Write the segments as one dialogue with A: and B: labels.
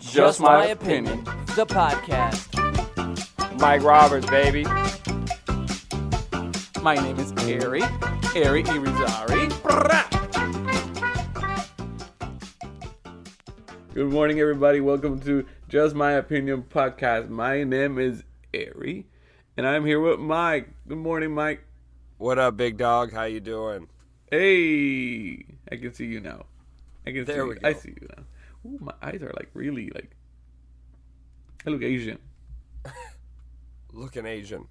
A: Just My Opinion.
B: The podcast.
A: Mike Roberts, baby.
B: My name is Ari. Ari Irizarry.
C: Good morning, everybody. Welcome to Just My Opinion podcast. My name is Ari, and I'm here with Mike. Good morning, Mike.
D: What up, big dog? How you doing?
C: Hey, I can see you now. I can
D: There
C: see
D: we
C: you. I
D: go.
C: see you now. Ooh, my eyes are like really like. I look Asian.
D: Looking Asian.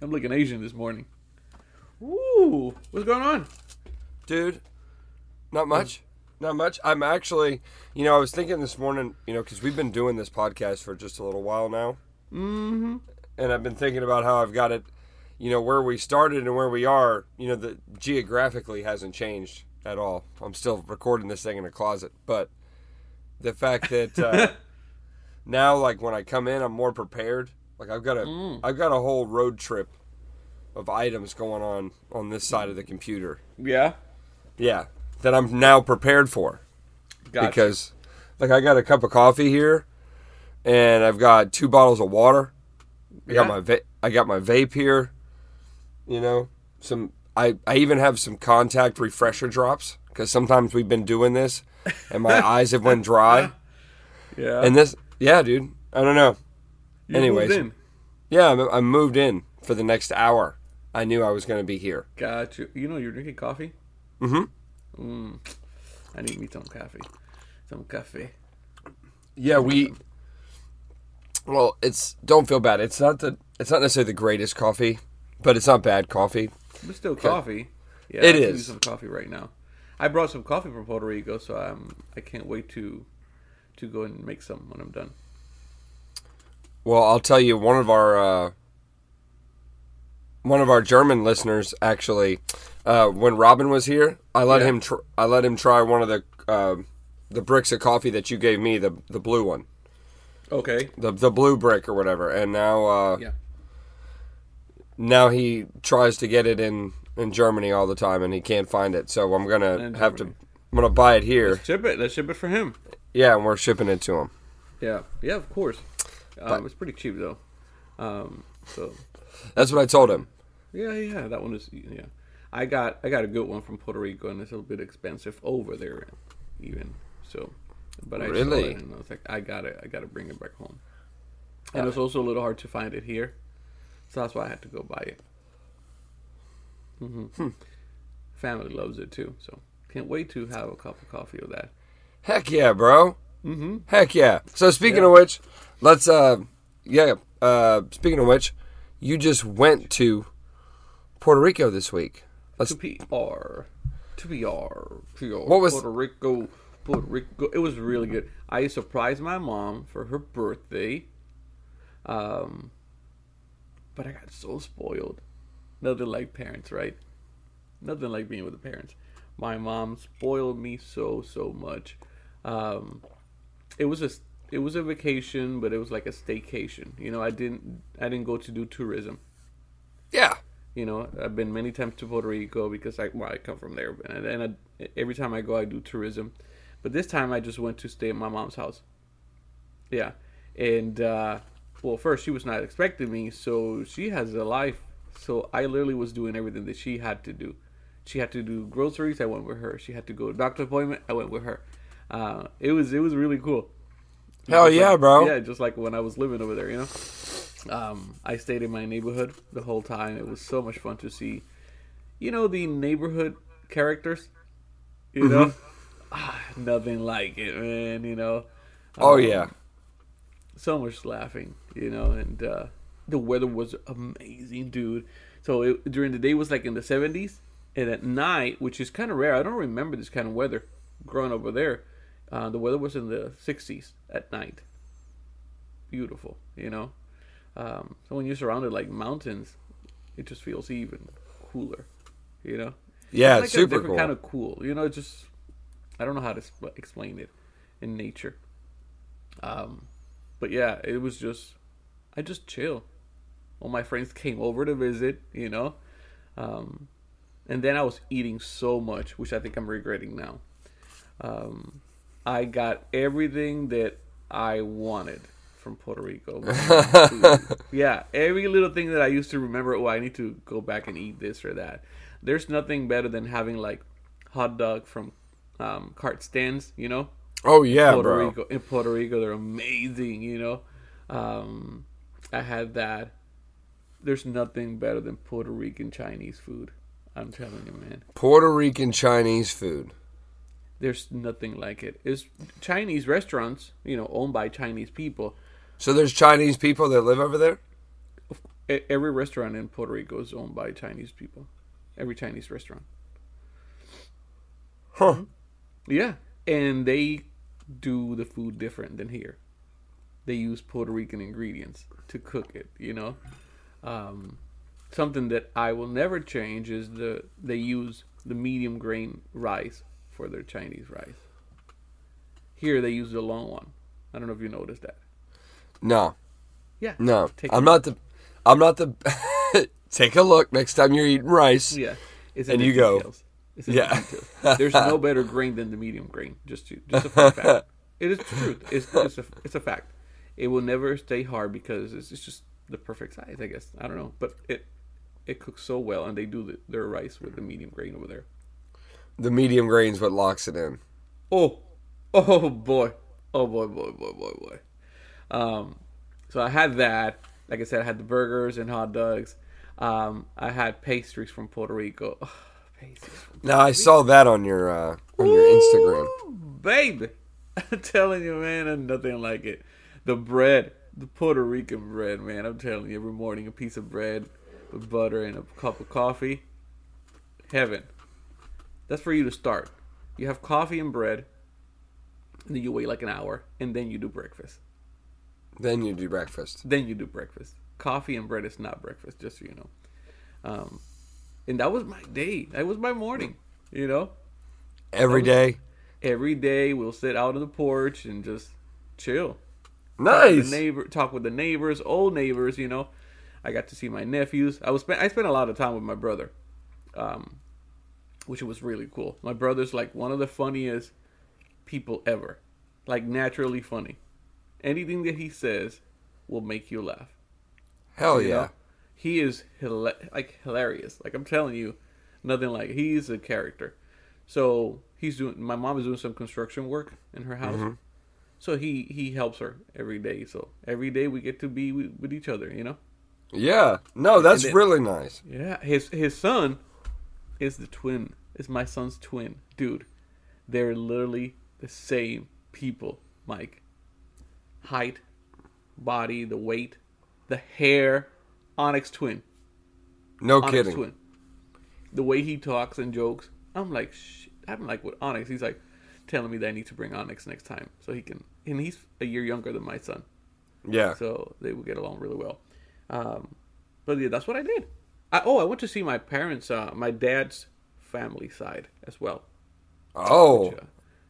C: I'm looking Asian this morning. Ooh, what's going on?
D: Dude, not much. Not much. I'm actually, you know, I was thinking this morning, you know, because we've been doing this podcast for just a little while now.
C: Mm-hmm.
D: And I've been thinking about how I've got it, you know, where we started and where we are, you know, the geographically hasn't changed at all. I'm still recording this thing in a closet. But the fact that uh, now, like, when I come in, I'm more prepared. Like, I've got a, have got a whole road trip of items going on on this side of the computer.
C: Yeah.
D: Yeah, that I'm now prepared for
C: Gotcha.
D: because, like, I got a cup of coffee here, and I've got two bottles of water. I got my va- I got my vape here. You know, some I I even have some contact refresher drops because sometimes we've been doing this, and my eyes have went dry.
C: yeah.
D: And this, yeah, dude, I don't know.
C: You
D: anyways. Yeah, I'm moved in for the next hour. I knew I was going to be here.
C: Got you. You know you're drinking coffee.
D: Mm-hmm.
C: Mm. I need me some coffee. Some coffee.
D: Yeah, we. Well, it's don't feel bad. It's not the. It's not necessarily the greatest coffee, but it's not bad coffee.
C: But still coffee. Yeah,
D: It
C: I
D: is.
C: some coffee right now. I brought some coffee from Puerto Rico, so I'm I can't wait to to go and make some when I'm done.
D: Well, I'll tell you, one of our uh, one of our German listeners actually, uh, when Robin was here, I let
C: Yeah.
D: him. Tr- I let him try one of the uh, the bricks of coffee that you gave me, the the blue one,
C: Okay.
D: the the blue brick or whatever. And now, uh,
C: Yeah.
D: now he tries to get it in in Germany all the time, and he can't find it. So I'm gonna have to. I'm gonna buy it here.
C: Let's ship it. Let's ship it for him.
D: Yeah, and we're shipping it to him.
C: Yeah. Yeah, of course. Um, it's pretty cheap though. Um, so
D: That's what I told him.
C: yeah, yeah, that one is yeah. I got I got a good one from Puerto Rico, and it's a little bit expensive over there, even. So, but I
D: Really?
C: I was like, I got to I got to bring it back home. And it's also a little hard to find it here, so that's why I had to go buy it. Hmm Family loves it too, so can't wait to have a cup of coffee with that.
D: Heck yeah, bro.
C: Mm-hmm.
D: Heck yeah. So speaking
C: Yeah.
D: of which, let's uh yeah, uh speaking of which, you just went to Puerto Rico this week. Let's
C: To PR, to PR, PR.
D: What was-
C: Puerto Rico? Puerto Rico. It was really good. I surprised my mom for her birthday. Um, but I got so spoiled. Nothing like parents, right? Nothing like being with the parents. My mom spoiled me so so much. Um, it was a it was a vacation, but it was like a staycation. You know, I didn't I didn't go to do tourism.
D: Yeah.
C: You know, I've been many times to Puerto Rico because I well, I come from there, and, and I, every time I go, I do tourism. But this time, I just went to stay at my mom's house. Yeah, and uh, well, first she was not expecting me, so she has a life. So I literally was doing everything that she had to do. She had to do groceries. I went with her. She had to go to doctor appointment. I went with her. Uh, it was it was really cool.
D: Hell
C: Just
D: yeah,
C: like-
D: bro.
C: Yeah, just like when I was living over there, you know. Um, I stayed in my neighborhood the whole time. It was so much fun to see, you know, the neighborhood characters. You know,
D: Mm-hmm.
C: ah, nothing like it, man. You know.
D: Oh
C: Um,
D: yeah.
C: so much laughing, you know, and uh, the weather was amazing, dude. So it, during the day was like in the 70s, and at night, which is kind of rare, I don't remember this kind of weather growing over there. Uh, the weather was in the 60s at night. Beautiful, you know. Um, so when you're surrounded like mountains, it just feels even cooler, you know.
D: Yeah,
C: It's like
D: super
C: different
D: cool.
C: kind of cool, you know. Just I don't know how to sp- explain it in nature. Um, but yeah, it was just I just chill. All my friends came over to visit, you know, um, and then I was eating so much, which I think I'm regretting now. Um, I got everything that I wanted from Puerto Rico. Yeah, every little thing that I used to remember. Oh, I need to go back and eat this or that. There's nothing better than having like hot dog from um, cart stands. You know,
D: Oh yeah,
C: Puerto
D: bro.
C: Rico in Puerto Rico, they're amazing. You know, um, I had that. There's nothing better than Puerto Rican Chinese food. I'm telling you, man.
D: Puerto Rican Chinese food.
C: There's nothing like it. It's Chinese restaurants, you know, owned by Chinese people.
D: So there's Chinese people that live over there.
C: Every restaurant in Puerto Rico is owned by Chinese people. Every Chinese restaurant.
D: Huh. Mm-hmm.
C: Yeah, and they do the food different than here. They use Puerto Rican ingredients to cook it. You know, um, something that I will never change is the they use the medium grain rice for their Chinese rice. Here they use the long one. I don't know if you noticed that.
D: No,
C: Yeah.
D: no. I'm not the. I'm not the. Take a look next time you're eating rice.
C: Yeah. It's
D: And you go,
C: details. It's
D: yeah.
C: the. There's no better grain than the medium grain. Just to, just a fact. It is the truth. It's, it's a it's a fact. It will never stay hard because it's, it's just the perfect size. I guess I don't know, but it it cooks so well, and they do the, their rice with the medium grain over there.
D: The medium grain's what locks it in.
C: Oh, oh boy, oh boy, boy, boy, boy, boy. Um, so I had that. Like I said, I had the burgers and hot dogs. Um, I had pastries from Puerto Rico. Oh, pastries from
D: Now I saw that on your uh, on your Instagram.
C: Ooh, baby. I'm telling you, man, and nothing like it. The bread, the Puerto Rican bread, man. I'm telling you, every morning a piece of bread with butter and a cup of coffee. Heaven. That's for you to start. You have coffee and bread, and then you wait like an hour, and then you do breakfast.
D: Then you do breakfast.
C: Then you do breakfast. Coffee and bread is not breakfast, just so you know. Um, and that was my day. That was my morning. You know,
D: Every day.
C: every day we'll sit out on the porch and just chill. Talk with
D: Nice.
C: Neighbor, talk with the neighbors, old neighbors. You know, I got to see my nephews. I was spent. I spent a lot of time with my brother, um, which was really cool. My brother's like one of the funniest people ever, like naturally funny. Anything that he says will make you laugh.
D: Hell
C: you
D: yeah.
C: know? He is hila- like hilarious. Like I'm telling you, nothing like he's a character. So he's doing. My mom is doing some construction work in her house. So he he helps her every day. So every day we get to be with, with each other. You know.
D: Yeah. No, that's
C: then-
D: really nice.
C: Yeah. His his son is the twin. Is my son's twin, dude. They're literally the same people, Mike. Height, body, the weight, the hair. Onyx twin.
D: No
C: Onyx
D: kidding.
C: twin. The way he talks and jokes, I'm like. I'm like with Onyx. He's like telling me that I need to bring Onyx next time so he can. And he's a year younger than my son,
D: Yeah.
C: so they would get along really well. Um, but yeah, that's what I did. I, oh, I went to see my parents, uh, my dad's family side as well.
D: Oh,
C: Yeah,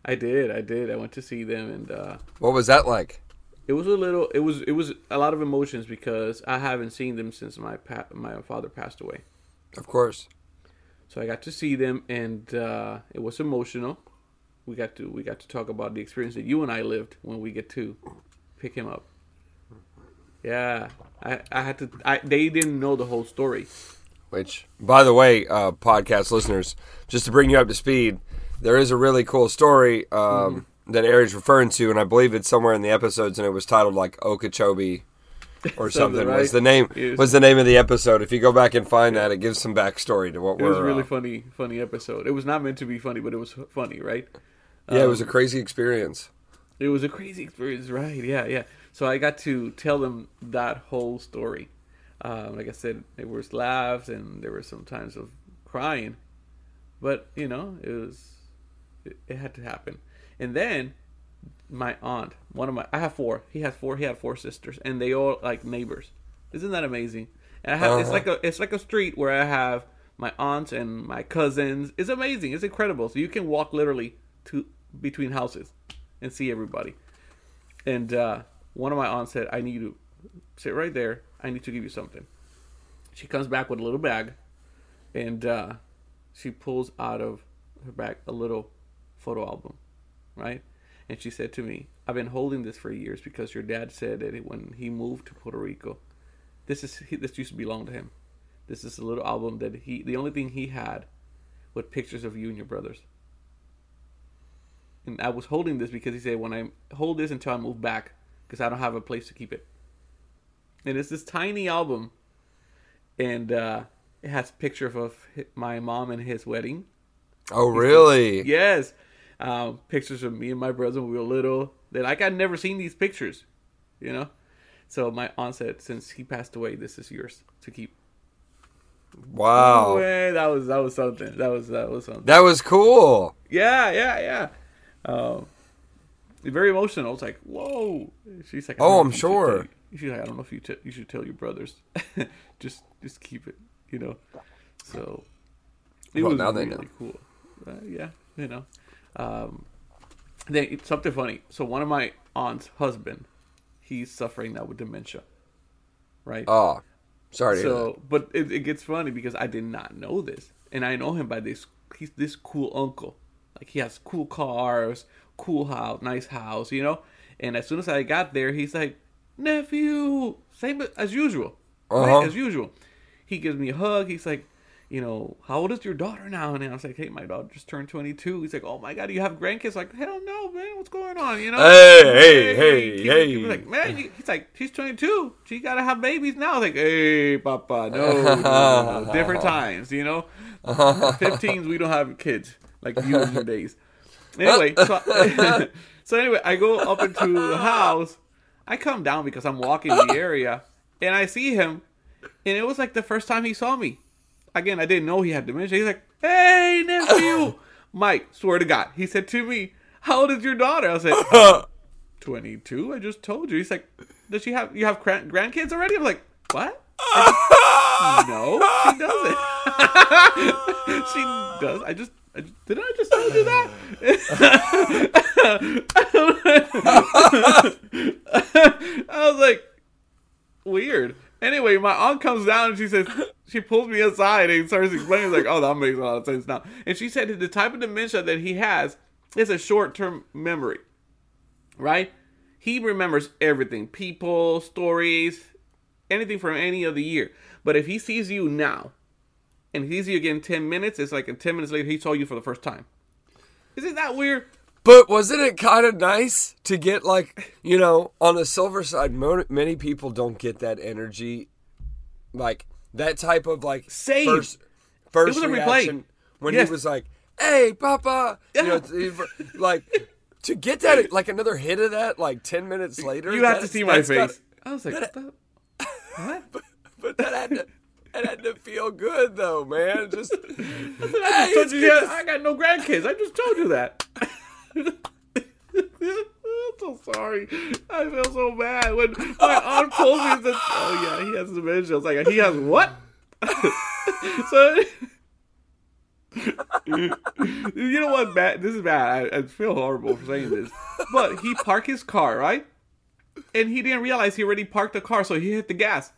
C: I did. I did. I went to see them, and uh,
D: what was that like?
C: it was a little. It was. It was a lot of emotions because I haven't seen them since my pa- my father passed away.
D: Of course.
C: So I got to see them, and uh, it was emotional. We got to we got to talk about the experience that you and I lived when we get to pick him up. Yeah, I I had to. I they didn't know the whole story.
D: Which, by the way, uh, podcast listeners, just to bring you up to speed, there is a really cool story um, that Ari's referring to, and I believe it's somewhere in the episodes, and it was titled like Okeechobee or
C: Something,
D: something.
C: right?
D: Was the name
C: was-
D: was the name of the episode? If you go back and find that, it gives some backstory to what
C: It
D: we're.
C: was a really
D: uh,
C: funny funny episode. It was not meant to be funny, but it was funny, right?
D: Yeah, it was
C: Um,
D: a crazy experience.
C: It was a crazy experience, right? Yeah, yeah. So I got to tell them that whole story. Um, like I said, there was laughs and there were some times of crying, but you know, it was it, it had to happen. And then my aunt, one of my, I have four. He has four. He had four sisters, and they all like neighbors. Isn't that amazing? And I have it's
D: Uh-huh.
C: like a it's like a street where I have my aunts and my cousins. It's amazing. It's incredible. So you can walk literally to between houses and see everybody. And uh, one of my aunts said, "I need to sit right there. I need to give you something." She comes back with a little bag, and uh, she pulls out of her bag a little photo album, right? and she said to me, "I've been holding this for years because your dad said that when he moved to Puerto Rico, this is this used to belong to him. This is a little album that he the only thing he had with pictures of you and your brothers." And I was holding this because he said, "When I hold this until I move back, because I don't have a place to keep it." And it's this tiny album, and uh, it has a picture of, of my mom and his wedding.
D: Oh, really?
C: Yes, um, pictures of me and my brother when we were little. That like I'd never seen these pictures, you know. So my aunt said, since he passed away, this is yours to keep.
D: Wow.
C: Man, that was that was something. That was that was something.
D: That was cool.
C: Yeah, yeah, yeah. Um, very emotional. It's like, whoa. She's like,
D: Oh, I'm
C: if you should
D: sure.
C: She's like, I don't know if you t- you should tell your brothers. just just keep it, you know. So it
D: Well,
C: was
D: now they
C: really
D: know.
C: cool. Uh, yeah, you know. Um, then it's something funny. So one of my aunt's husband, he's suffering now with dementia, right?
D: Oh, sorry to hear that.
C: So, but it, it gets funny because I did not know this, and I know him by this. He's this cool uncle. Like he has cool cars, cool house, nice house, you know. And as soon as I got there, he's like, "Nephew," same as usual,
D: Uh-huh.
C: right? As usual. He gives me a hug. He's like, "You know, how old is your daughter now?" And I was like, "Hey, my daughter just turned 22." He's like, "Oh my god, do you have grandkids?" Like, hell no, man. What's going on? You know?
D: Hey, hey, hey,
C: He-
D: hey.
C: he was like, man, he's like, she's 22. She gotta have babies now. I was like, hey, papa, no, no, no, no. different times, you know. 15s, we don't have kids like you in your days. Anyway, so, so anyway, I go up into the house. I come down because I'm walking the area, and I see him, and it was like the first time he saw me. Again, I didn't know he had dementia. He's like, "Hey, nephew, Mike." Swear to God, he said to me, "How old is your daughter?" I was like, 22 i just told you he's like does she have you have gran- grandkids already i'm like what just- no she doesn't she does i just, Didn't i just told you that i was like weird anyway my aunt comes down and she says she pulls me aside and starts explaining like oh that makes a lot of sense now and she said the type of dementia that he has is a short-term memory right? He remembers everything people, stories, anything from any of the year. But if he sees you now and he sees you again 10 minutes, it's like 10 minutes later he saw you for the first time. Isn't that weird?
D: But wasn't it kind of nice to get like you know on the silver side? Mo- many people don't get that energy, like that type of like
C: Same.
D: first first
C: was a replay.
D: reaction when
C: Yes.
D: he was like, "Hey, Papa," you know, like to get that like another hit of that like ten minutes later.
C: You have to see my face.
D: gotta-
C: I was like, what? the- what?
D: but that had to. It had to feel good though, man. Just
C: I just told you, yeah, I got no grandkids. I just told you that. I'm so sorry. I feel so bad when my aunt told me that. Oh yeah, he has dementia. I was like, he has what? so you know what? Bad. This is bad. I, I feel horrible for saying this, but he parked his car right, and he didn't realize he already parked the car, so he hit the gas.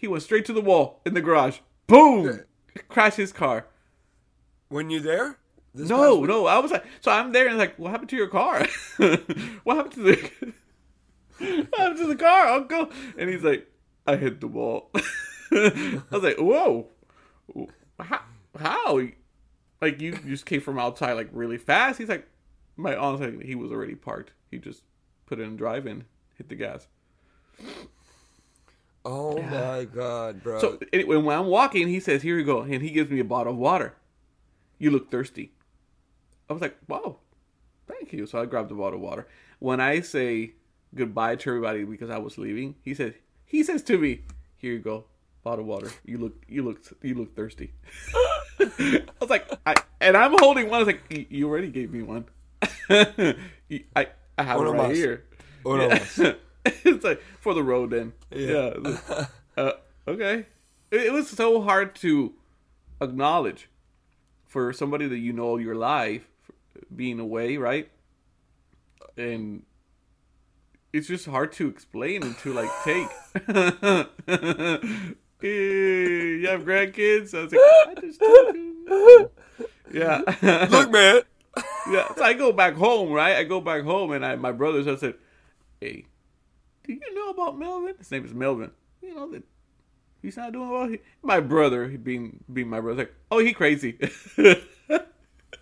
C: He went straight to the wall in the garage. Boom! Crashed his car.
D: when you there.
C: No, no. I was like, so I'm there and like, what happened to your car? what happened to the what happened to the car, Uncle? And he's like, I hit the wall. I was like, whoa, how? how? Like you you just came from outside like really fast? He's like, my said he was already parked. He just put it in drive and hit the gas.
D: Oh my god, bro.
C: So anyway, when I'm walking, he says, "Here you go," and he gives me a bottle of water. You look thirsty. I was like, "Wow, thank you." So I grabbed the bottle of water. When I say goodbye to everybody because I was leaving, he said, he says to me, "Here you go, bottle of water. You look, you look, you look thirsty." I was like, I, and I'm holding one. I was like, "You- "You already gave me one. I, I have
D: Uno
C: it right here."
D: Uno
C: Yeah. it's like for the road then. Yeah. Uh, okay. It, it was so hard to acknowledge for somebody that you know all your life being away, right? And it's just hard to explain and to like take. hey, you have grandkids? I was like, I just told you. Yeah.
D: Look, man.
C: yeah. So I go back home, right? I go back home, and I my brothers I said, "Hey, do you know about Melvin? His name is Melvin. You know that he's not doing well. He, my brother, he being being my brother, like, oh, he crazy. I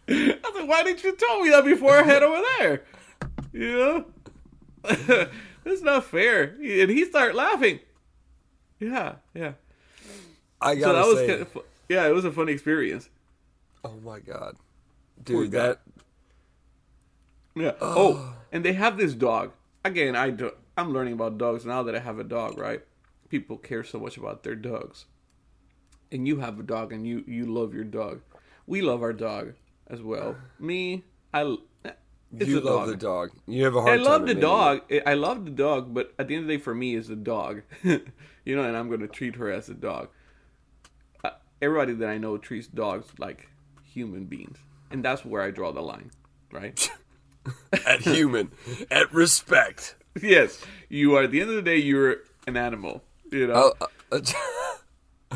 C: was like, why didn't you tell me that before I head over there? You know, that's not fair. And he started laughing. Yeah, yeah.
D: I
C: So
D: gotta
C: that was kind of, yeah, it was a funny experience.
D: oh my god,
C: Poor
D: dude,
C: guy.
D: that
C: Yeah. Oh, and they have this dog. Again, I do, I'm learning about dogs now that I have a dog. Right? People care so much about their dogs, and you have a dog, and you you love your dog. We love our dog as well. Me, I. l- It's
D: you love
C: dog.
D: the dog. You have a
C: I
D: hard time.
C: I love the dog. I- I love the dog, but at the end of the day, for me, is the dog. you know, and I'm going to treat her as a dog. Uh, everybody that I know treats dogs like human beings, and that's where I draw the line, right?
D: at human, at respect.
C: Yes, you are. At the end of the day, you're an animal. You know,
D: Uh, uh,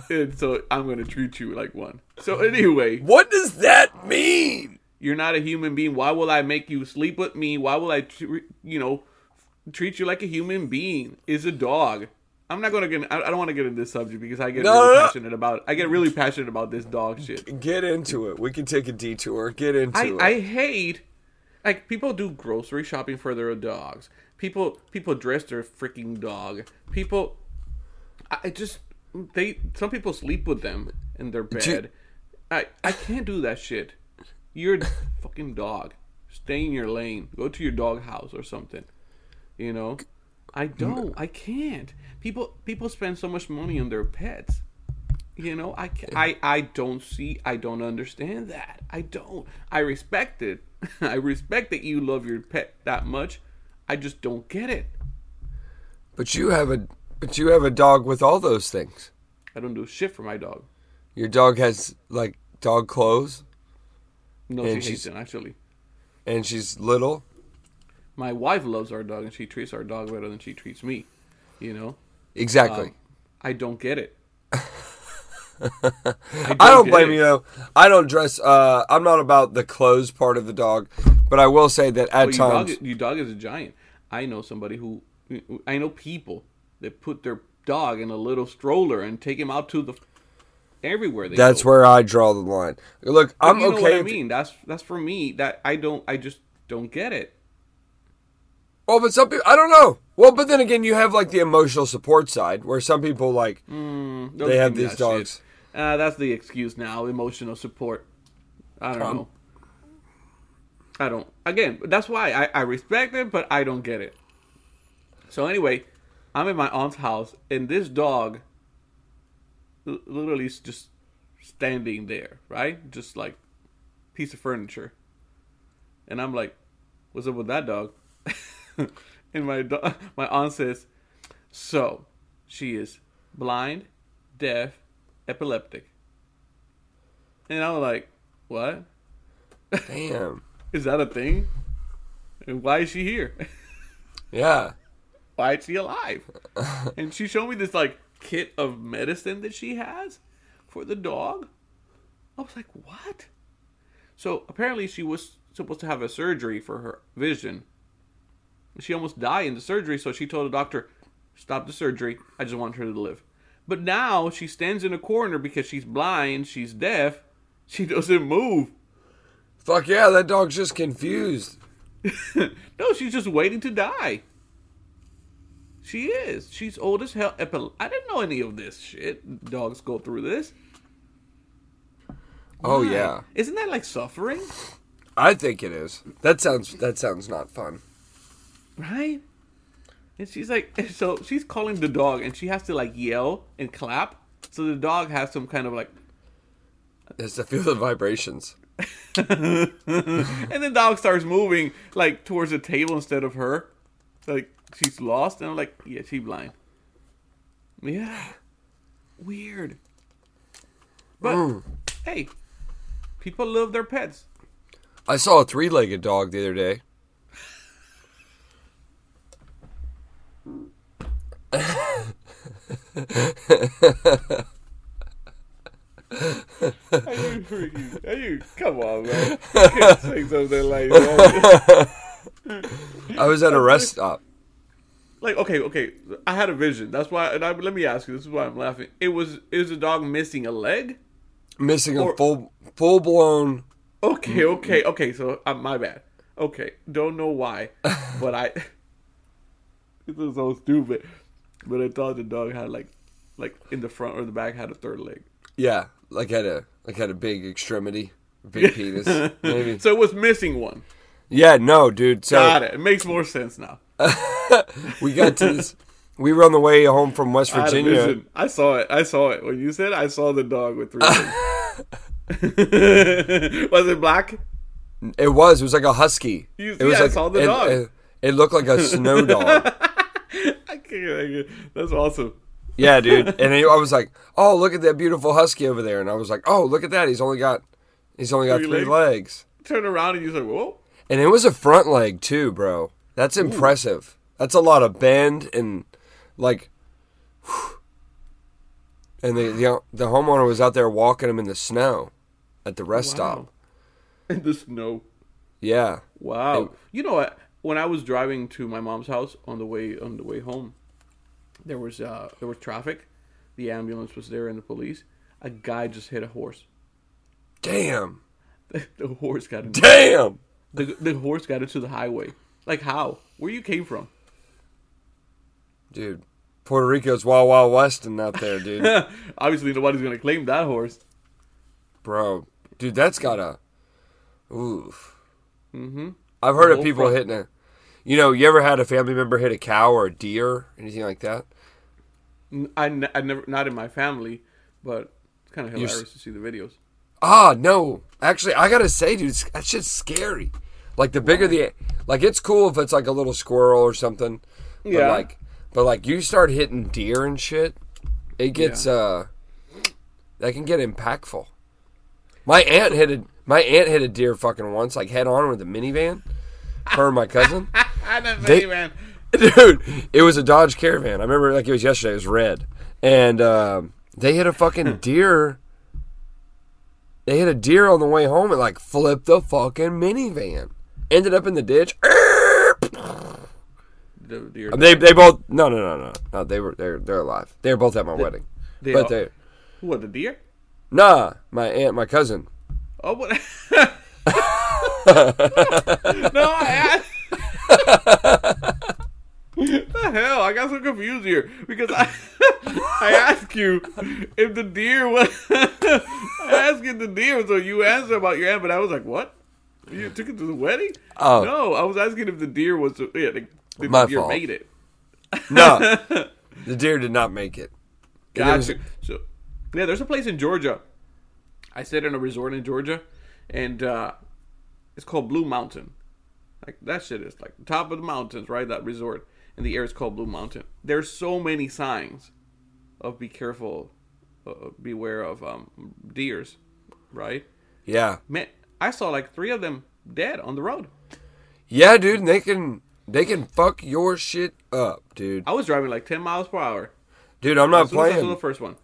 C: and so I'm going to treat you like one. So anyway,
D: what does that mean?
C: you're not a human being. Why will I make you sleep with me? Why will I, tr- you know, treat you like a human being? Is a dog. I'm not gonna get. I don't want to get into this subject because I get
D: No,
C: really
D: no.
C: passionate about. I get really passionate about this dog shit.
D: Get into it. We can take a detour. Get into
C: I,
D: it.
C: I hate like people do grocery shopping for their dogs. People people dress their freaking dog. People I just they some people sleep with them in their bed. I I can't do that shit. You're a fucking dog. Stay in your lane. Go to your dog house or something. You know? I mm. don't. I can't. People people spend so much money on their pets. You know, I, ca- I I don't see, I don't understand that. I don't. I respect it. I respect that you love your pet that much. I just don't get it.
D: but you have a but you have a dog with all those things.
C: I don't do shit for my dog.
D: Your dog has like dog clothes,
C: No,
D: And
C: she hates
D: she's-
C: it actually.
D: and she's little.
C: My wife loves our dog and she treats our dog better than she treats me. You know,
D: Exactly.
C: Um, I don't get it.
D: I don't
C: get
D: blame
C: it.
D: you though. I don't dress. Uh, I'm not about the clothes part of the dog, but I will say that at
C: Well, your dog,
D: times,
C: your dog is a giant. I know somebody who, I know people that put their dog in a little stroller and take him out to the everywhere they
D: that's
C: go.
D: where I draw the line. Look,
C: But
D: I'm
C: you know
D: okay.
C: what I mean? That's that's for me. That I don't. I just don't get it.
D: Well, but some people, I don't know. Well, but then again, you have like the emotional support side where some people like
C: Don't
D: they have these dogs.
C: Uh, that's the excuse now. Emotional support. I don't
D: Um,
C: know. I don't. Again, that's why I, I respect it, but I don't get it. So anyway, I'm in my aunt's house, and this dog literally is just standing there, right? Just like piece of furniture. And I'm like, "What's up with that dog?" and my do- my aunt says, "So, she is blind, deaf, epileptic." And I'm like, "What?
D: Damn.
C: Is that a thing? And why is she here?"
D: Yeah.
C: why is she alive? and she showed me this like kit of medicine that she has for the dog. I was like, what? So apparently she was supposed to have a surgery for her vision. She almost died in the surgery, so she told the doctor, stop the surgery. I just want her to live. But now she stands in a corner because she's blind, she's deaf, she doesn't move.
D: Fuck yeah, that dog's just confused.
C: no, she's just waiting to die. She is. She's old as hell. Epil- I didn't know any of this shit. Dogs go through this.
D: Oh yeah.
C: Isn't that like suffering?
D: I think it is. That sounds that sounds not fun.
C: Right? And she's like, so she's calling the dog and she has to like yell and clap. So the dog has some kind of like,
D: Is to feel the vibrations.
C: and the dog starts moving like towards the table instead of her. Like she's lost. And I'm like, yeah, she's blind. Yeah. Weird. But mm. hey, people love their pets.
D: I saw a three-legged dog the other day.
C: you freaking, are you, come on, man. You can't say something like that.
D: I was at a rest stop.
C: Like, okay, okay. I had a vision. That's why. And I, let me ask you. This is why I'm laughing. It was is a dog missing a leg?
D: Missing a full full blown
C: Okay, okay, okay. So uh, my bad. Okay, don't know why, but I. this is so stupid. But I thought the dog had like, like in the front or the back had a third leg.
D: Yeah, like had a like had a big extremity, big penis. Maybe.
C: So it was missing one.
D: Yeah, no, dude. So
C: Got it. It makes more sense now.
D: we got to this. We were on the way home from West
C: I
D: Virginia.
C: vision. I saw it. I saw it when you said I saw the dog with three was it black?
D: It was. It was like a husky.
C: You-
D: it was
C: yeah, I
D: like
C: saw the
D: it,
C: dog.
D: It, it looked like a snow dog.
C: I I. That's awesome.
D: Yeah, dude. And I was like, "Oh, look at that beautiful husky over there." And I was like, "Oh, look at that. He's only got he's only got
C: Three
D: three,
C: legs?
D: legs."
C: Turn around and you said, "Whoa!"
D: And it was a front leg too, bro. That's impressive. That's a lot of bend and like. And the, the the homeowner was out there walking him in the snow, at the rest
C: Wow.
D: stop.
C: In the snow.
D: Yeah,
C: Wow.
D: It-
C: you know what? When I was driving to my mom's house on the way on the way home, there was uh there was traffic. The ambulance was there and the police. A guy just hit a horse.
D: damn,
C: The horse got into,
D: damn.
C: the, the horse got into the highway. Like how? Where you came from?
D: Dude, Puerto Rico's wild wild West and out there, dude.
C: Obviously, nobody's gonna claim that horse.
D: Bro, dude, that's gotta. Oof.
C: Mm-hmm.
D: I've heard of people
C: front-
D: hitting a. You know, you ever had a family member hit a cow or a deer, anything like that?
C: I, n- I never not in my family, but it's kind of
D: You're
C: hilarious to see the videos.
D: Ah, no. Actually, I gotta say, dude, it's- that shit's scary. Like the bigger the, like it's cool if it's like a little squirrel or something. But
C: Yeah.
D: like, but like you start hitting deer and shit, it gets uh, that can get impactful. My aunt hit a my aunt hit a deer fucking once, like head on with a minivan. Her and my cousin.
C: I know,
D: They-
C: man.
D: Dude, it was a Dodge Caravan. I remember like it was yesterday. It was red, and um, they hit a fucking deer. They hit a deer on the way home and like flipped the fucking minivan. Ended up in the ditch.
C: The.
D: They they both no no no no no they were they're they're alive. They were both at my wedding,
C: they
D: but they
C: what the deer?
D: nah my aunt my cousin.
C: Oh, what? no, I asked. the hell? I got so confused here because I I asked you if the deer was. I asked if the deer, so you answered about your aunt, but I was like, what? You took it to the wedding?
D: Oh.
C: no, I was asking if the deer was. Yeah, the, the
D: My
C: deer
D: fault.
C: made it.
D: No, the deer did not make it. And it was-
C: Gotcha. So, yeah, there's a place in Georgia. I stayed in a resort in Georgia, and uh, it's called Blue Mountain. Like that shit is like the top of the mountains, right? That resort, and the air is called Blue Mountain. There's so many signs of be careful, uh, beware of um, deers, right?
D: yeah,
C: Man, I saw like three of them dead on the road.
D: yeah, dude. and They can they can fuck your shit up, dude.
C: I was driving like 10 miles per hour.
D: Dude, I'm not
C: As soon as I saw
D: playing.
C: the first one.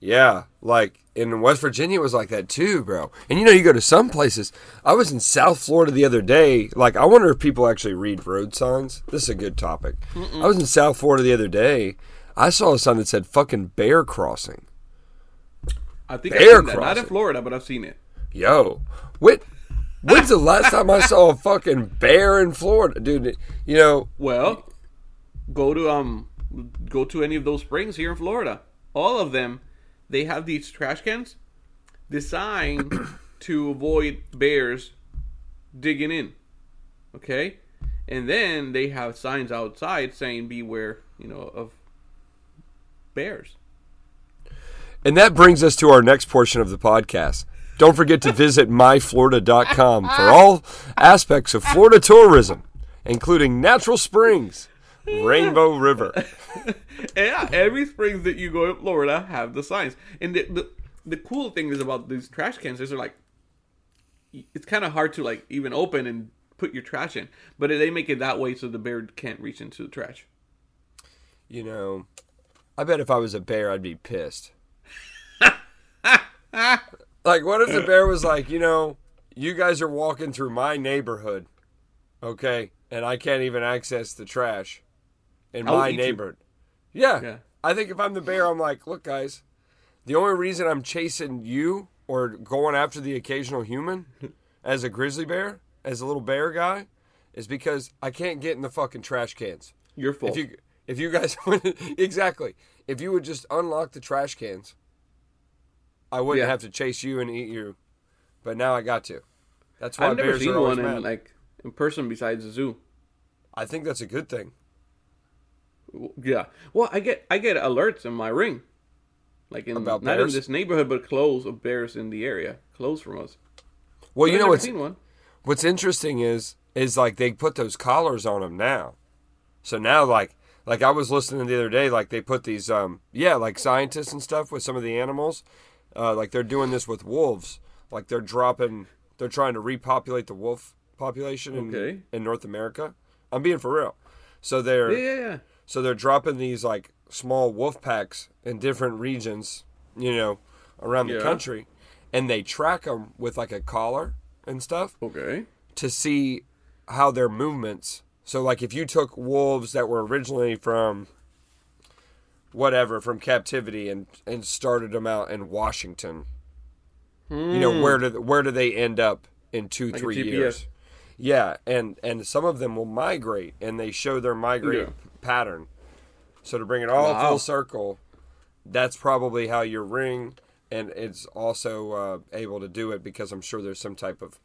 D: Yeah, like in West Virginia it was like that too, bro. And you know, you go to some places. I was in South Florida the other day. Like, I wonder if people actually read road signs. This is a good topic. I was in South Florida the other day. I saw a sign that said "fucking bear crossing."
C: I think
D: Bear
C: I've seen that. Not in. Florida, but I've seen it.
D: Yo, what? When's the last time I saw a fucking bear in Florida, dude? You know,
C: Well, go to um, go to any of those springs here in Florida. All of them, they have these trash cans designed to avoid bears digging in. Okay, and then they have signs outside saying "Beware," you know, of bears.
D: And that brings us to our next portion of the podcast. Don't forget to visit myflorida.com for all aspects of Florida tourism, including natural springs, Rainbow River.
C: yeah, every springs that you go in Florida have the signs. And the the, the cool thing is about these trash cans is they're like it's kind of hard to like even open and put your trash in, but they make it that way so the bear can't reach into the trash.
D: You know, I bet if I was a bear, I'd be pissed. Like, what if the bear was like, you know, you guys are walking through my neighborhood, okay, and I can't even access the trash in
C: I'll
D: my
C: you.
D: neighborhood. Yeah.
C: Yeah.
D: I think if I'm the bear, I'm like, look, guys, the only reason I'm chasing you or going after the occasional human as a grizzly bear, as a little bear guy, is because I can't get in the fucking trash cans.
C: Your fault.
D: If you if you guys exactly, if you would just unlock the trash cans, I wouldn't
C: Yeah.
D: have to chase you and eat you. But now I got to. That's why
C: I've never
D: bears
C: seen
D: are
C: one in like in person besides the zoo.
D: I think that's a good thing.
C: Yeah. Well, I get I get alerts in my ring, like in
D: About
C: not
D: bears?
C: in this neighborhood, but close of bears in the area, close from us.
D: Well,
C: But
D: you
C: I've
D: know what's
C: seen one.
D: what's interesting is is like they put those collars on them now. So now like like I was listening the other day like they put these um yeah, like scientists and stuff with some of the animals uh like they're doing this with wolves. Like they're dropping they're trying to repopulate the wolf population in
C: Okay.
D: in North America. I'm being for real. So they're
C: Yeah, yeah, yeah.
D: So they're dropping these like small wolf packs in different regions, you know, around the
C: Yeah.
D: country, and they track them with like a collar and stuff
C: Okay.
D: to see how their movements. So, like, if you took wolves that were originally from whatever from captivity and and started them out in Washington, you know where do where do they end up in two
C: Hmm. Like
D: three years? Yeah, and and some of them will migrate, and they show their migrate
C: Yeah.
D: Pattern. So to bring it all
C: Wow.
D: full circle, that's probably how your ring, and it's also uh, able to do it because I'm sure there's some type of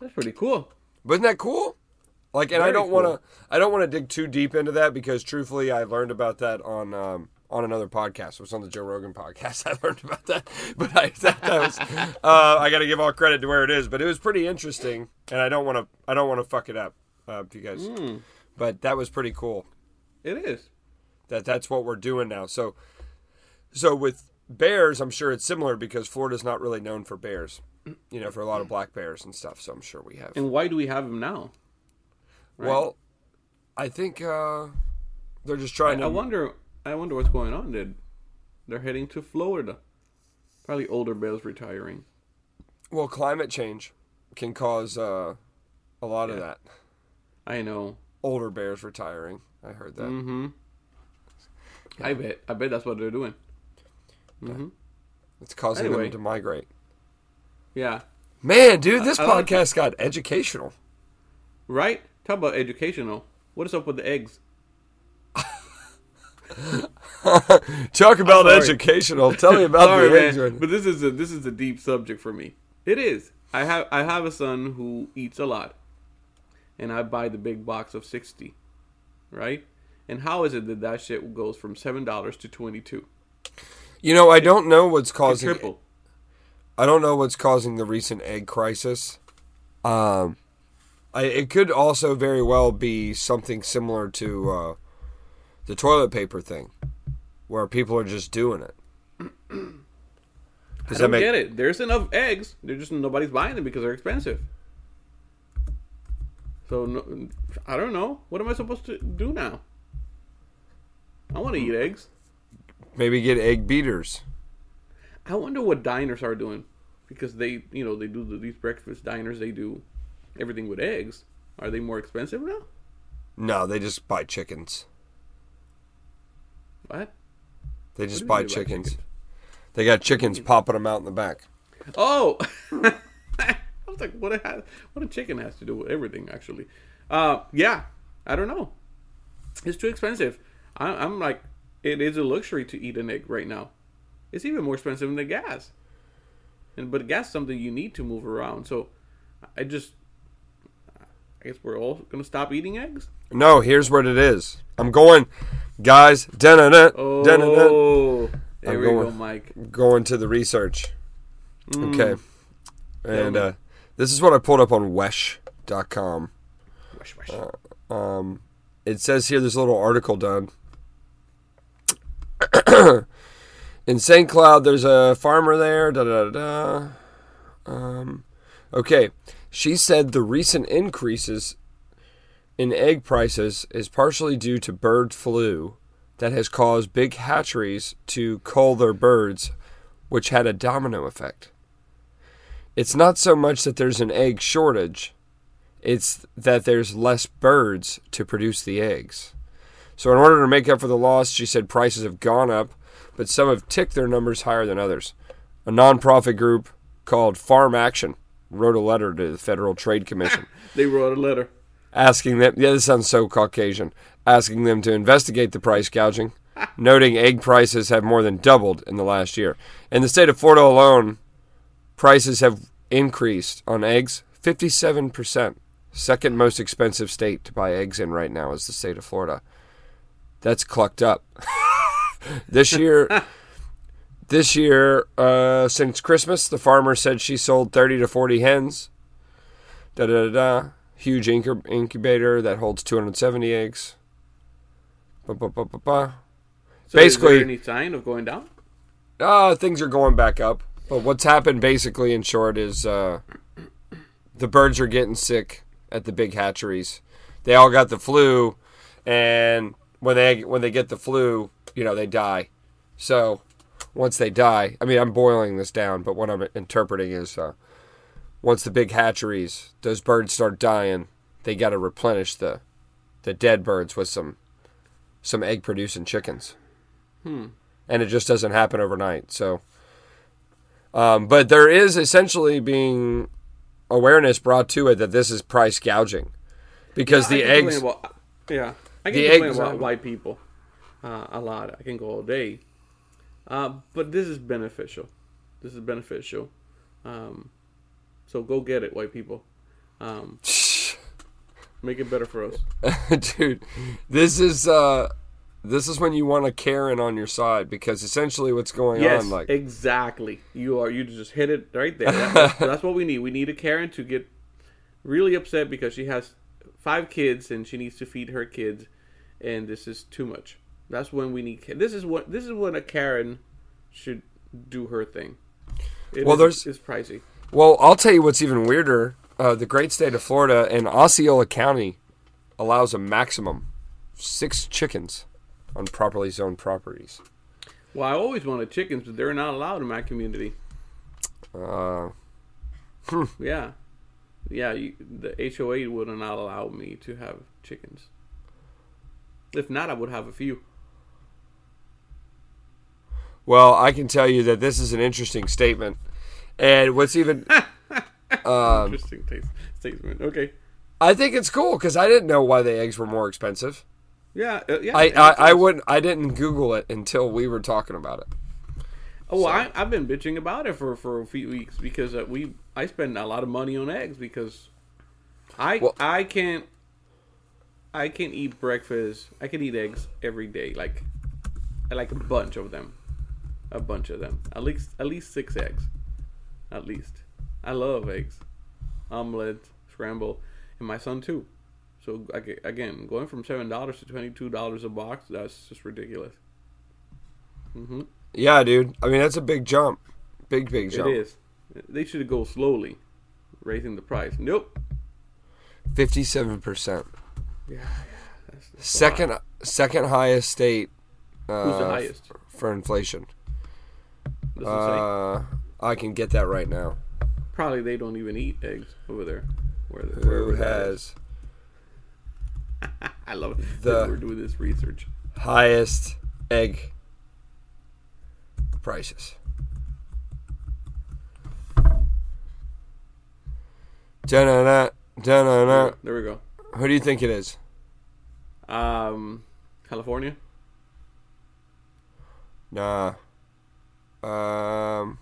C: That's pretty cool.
D: but isn't that cool? Like, and I don't want to, I don't want to dig too deep into that because, truthfully, I learned about that on um, on another podcast. It was on the Joe Rogan podcast. I learned about that, but I that, that was, uh, I got to give all credit to where it is. But it was pretty interesting, and I don't want to, I don't want to fuck it up, uh, to you guys.
C: Hmm.
D: But that was pretty cool.
C: It is.
D: That that's what we're doing now. So, so with bears, I'm sure it's similar because Florida's not really known for bears. You know, for a lot of black bears and stuff. So I'm sure we have.
C: And why do we have them now?
D: Well, I think uh, they're just trying to.
C: I wonder. I wonder what's going on. Did they're heading to Florida? Probably older bears retiring.
D: well, climate change can cause uh, a lot of that.
C: I know.
D: Older bears retiring. I heard that.
C: Mm-hmm. I bet. I bet that's what they're doing.
D: It's causing
C: Anyway.
D: them to migrate.
C: Yeah.
D: Man, dude, this
C: I like
D: podcast got educational.
C: Right. Talk about educational. What is up with the eggs?
D: Talk about educational. Tell me about
C: Sorry,
D: the eggs.
C: man, but this is a this is a deep subject for me. It is. I have I have a son who eats a lot, and I buy the big box of sixty, right? And how is it that that shit goes from seven dollars to twenty two?
D: You know, I don't know what's causing.
C: Triple.
D: I don't know what's causing the recent egg crisis. Um, I, it could also very well be something similar to uh, the toilet paper thing, where people are just doing it.
C: I don't
D: make
C: get it. There's enough eggs. They're just nobody's buying them because they're expensive. So no, I don't know. What am I supposed to do now? I want to eat eggs.
D: maybe get egg beaters?
C: I wonder what diners are doing because they, you know, they do the, these breakfast diners. They do everything with eggs. Are they more expensive now?
D: No, they just buy chickens.
C: What?
D: They just buy
C: they buy
D: chickens.
C: chickens?
D: They got chickens popping them out in the back.
C: Oh, was like, what a what a chicken has to do with everything. Actually, uh, yeah, I don't know. It's too expensive. I, I'm like, it is a luxury to eat an egg right now. It's even more expensive than the gas. And but gas is something you need to move around. So, I just, I guess we're all gonna stop eating eggs.
D: No, here's what it is. I'm going, guys. Dun-dun-dun,
C: Oh, there
D: I'm
C: we
D: going-
C: go, Mike.
D: going to the research.
C: Mm.
D: Okay. And uh, this is what I pulled up on Wesh.com.
C: Wesh, wesh.
D: Um, it says here there's a little article done. In St. Cloud, there's a farmer there. Da da da. da. Um, okay, she said the recent increases in egg prices is partially due to bird flu that has caused big hatcheries to cull their birds which had a domino effect. It's not so much that there's an egg shortage, it's that there's less birds to produce the eggs. So, in order to make up for the loss, she said prices have gone up, but some have ticked their numbers higher than others. A nonprofit group called Farm Action wrote a letter to the Federal Trade Commission
C: They wrote a letter.
D: asking them, yeah, this sounds so Caucasian, asking them to investigate the price gouging, noting egg prices have more than doubled in the last year. In the state of Florida alone, prices have increased on eggs 57%. Second most expensive state to buy eggs in right now is the state of Florida. That's clucked up. this year, this year, uh, since Christmas, the farmer said she sold 30 to 40 hens. Da da da da. Huge incub- incubator that holds 270 eggs. Ba, ba, ba, ba, ba.
C: So is
D: Basically-
C: there any sign of going down?
D: Uh, things are going back up. But what's happened, basically, in short, is uh, the birds are getting sick at the big hatcheries. They all got the flu, and when they when they get the flu, you know, they die. So once they die, I mean, I'm boiling this down, but what I'm interpreting is uh, once the big hatcheries, those birds start dying, they got to replenish the the dead birds with some some egg producing chickens and it just doesn't happen overnight. So, um, but there is essentially being awareness brought to it that this is price gouging because
C: Yeah,
D: the eggs.
C: About, yeah, I can complain
D: eggs
C: about white people uh, a lot. I can go all day, uh, but this is beneficial. This is beneficial. Um, so go get it, white people. Um, make it better for us.
D: dude this is uh this is when you want a karen on your side because essentially what's going
C: Yes,
D: on like
C: exactly. You are. You just hit it right there. That's, that's what we need. We need a Karen to get really upset because she has five kids and she needs to feed her kids, and this is too much. That's when we need. This is what. This is when a Karen should do her thing. It
D: Well,
C: is-
D: there's-
C: it's pricey.
D: well i'll tell you what's even weirder uh, the great state of florida and osceola county allows a maximum six chickens on properly zoned properties
C: Well, I always wanted chickens, but they're not allowed in my community.
D: uh
C: Yeah, yeah. You, the HOA would not allow me to have chickens. If not, I would have a few.
D: Well, I can tell you that this is an interesting statement. And what's even Um,
C: Interesting taste, statement. Okay.
D: I think it's cool cuz I didn't know why the eggs were more expensive.
C: Yeah, uh, yeah.
D: I I, I wouldn't I didn't google it until we were talking about it.
C: Oh, well, I, I've been bitching about it for, for a few weeks because uh, we I spend a lot of money on eggs because I
D: Well-
C: I can't I can eat breakfast. I can eat eggs every day, like like a bunch of them, a bunch of them, at least at least six eggs, at least. I love eggs, omelet, scramble, and my son too. So again, going from seven dollars to twenty two dollars a box, that's just ridiculous. hmm
D: Yeah, dude. I mean, that's a big jump. Big big
C: It
D: jump.
C: is. They should go slowly, raising the price. Nope.
D: 57%.
C: Yeah, that's, that's
D: Second second highest state uh,
C: Who's the highest?
D: for inflation.
C: It?
D: Uh, I can get that right now.
C: Probably they don't even eat eggs over there. Where the,
D: Who
C: that is.
D: has
C: I love it.
D: the-
C: we're doing this research.
D: highest egg prices. Da-na-na, da-na-na.
C: There we go.
D: Who do you think it is?
C: Um, California.
D: Nah. Um.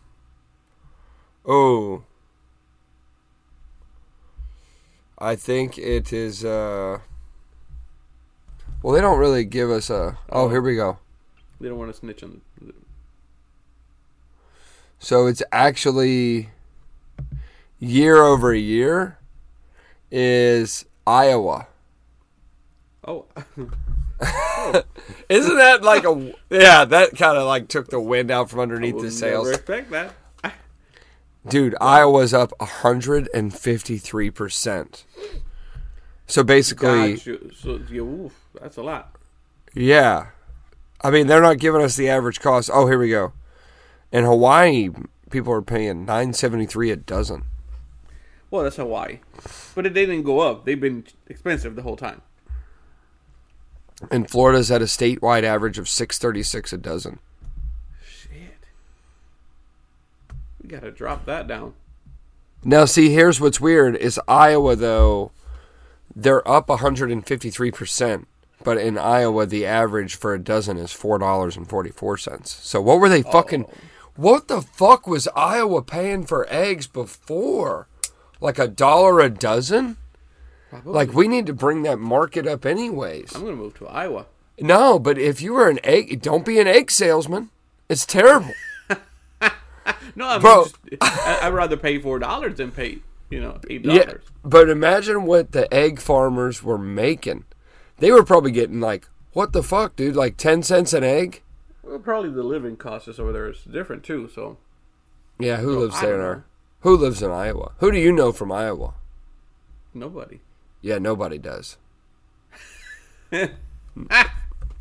D: Oh. I think it is. Uh. Well, they don't really give us a. Oh, here we go.
C: They don't want to snitch on. The,
D: So it's actually year over year is Iowa.
C: oh,
D: Isn't that like a yeah? That kind of like took the wind out from underneath the sails,
C: Never expect that.
D: dude. Iowa's up hundred and fifty three percent. So basically,
C: so yeah, oof, that's a lot.
D: Yeah. I mean, they're not giving us the average cost. Oh, here we go. In Hawaii, people are paying 9.73 a dozen.
C: Well, that's Hawaii. But it, didn't go up. They've been expensive the whole time.
D: And Florida's at a statewide average of 6.36 a dozen.
C: Shit. We got to drop that down.
D: Now, see, here's what's weird is Iowa though, they're up 153%. But in Iowa, the average for a dozen is four dollars and forty four cents. So what were they fucking? Oh. What the fuck was Iowa paying for eggs before? Like a dollar a dozen?
C: Probably.
D: Like we need to bring that market up, anyways.
C: I'm gonna move to Iowa.
D: No, but if you were an egg, don't be an egg salesman. It's terrible.
C: No, I'm
D: Bro.
C: Just, I, I'd rather pay four dollars than pay you know eight dollars.
D: Yeah, but imagine what the egg farmers were making. They were probably getting like, what the fuck, dude? Like ten cents an egg?
C: Well, probably the living costs over there is different too. So
D: Yeah, who lives
C: I
D: there? in our- Who lives in Iowa? Who do you know from Iowa?
C: nobody.
D: Yeah, nobody does. I'm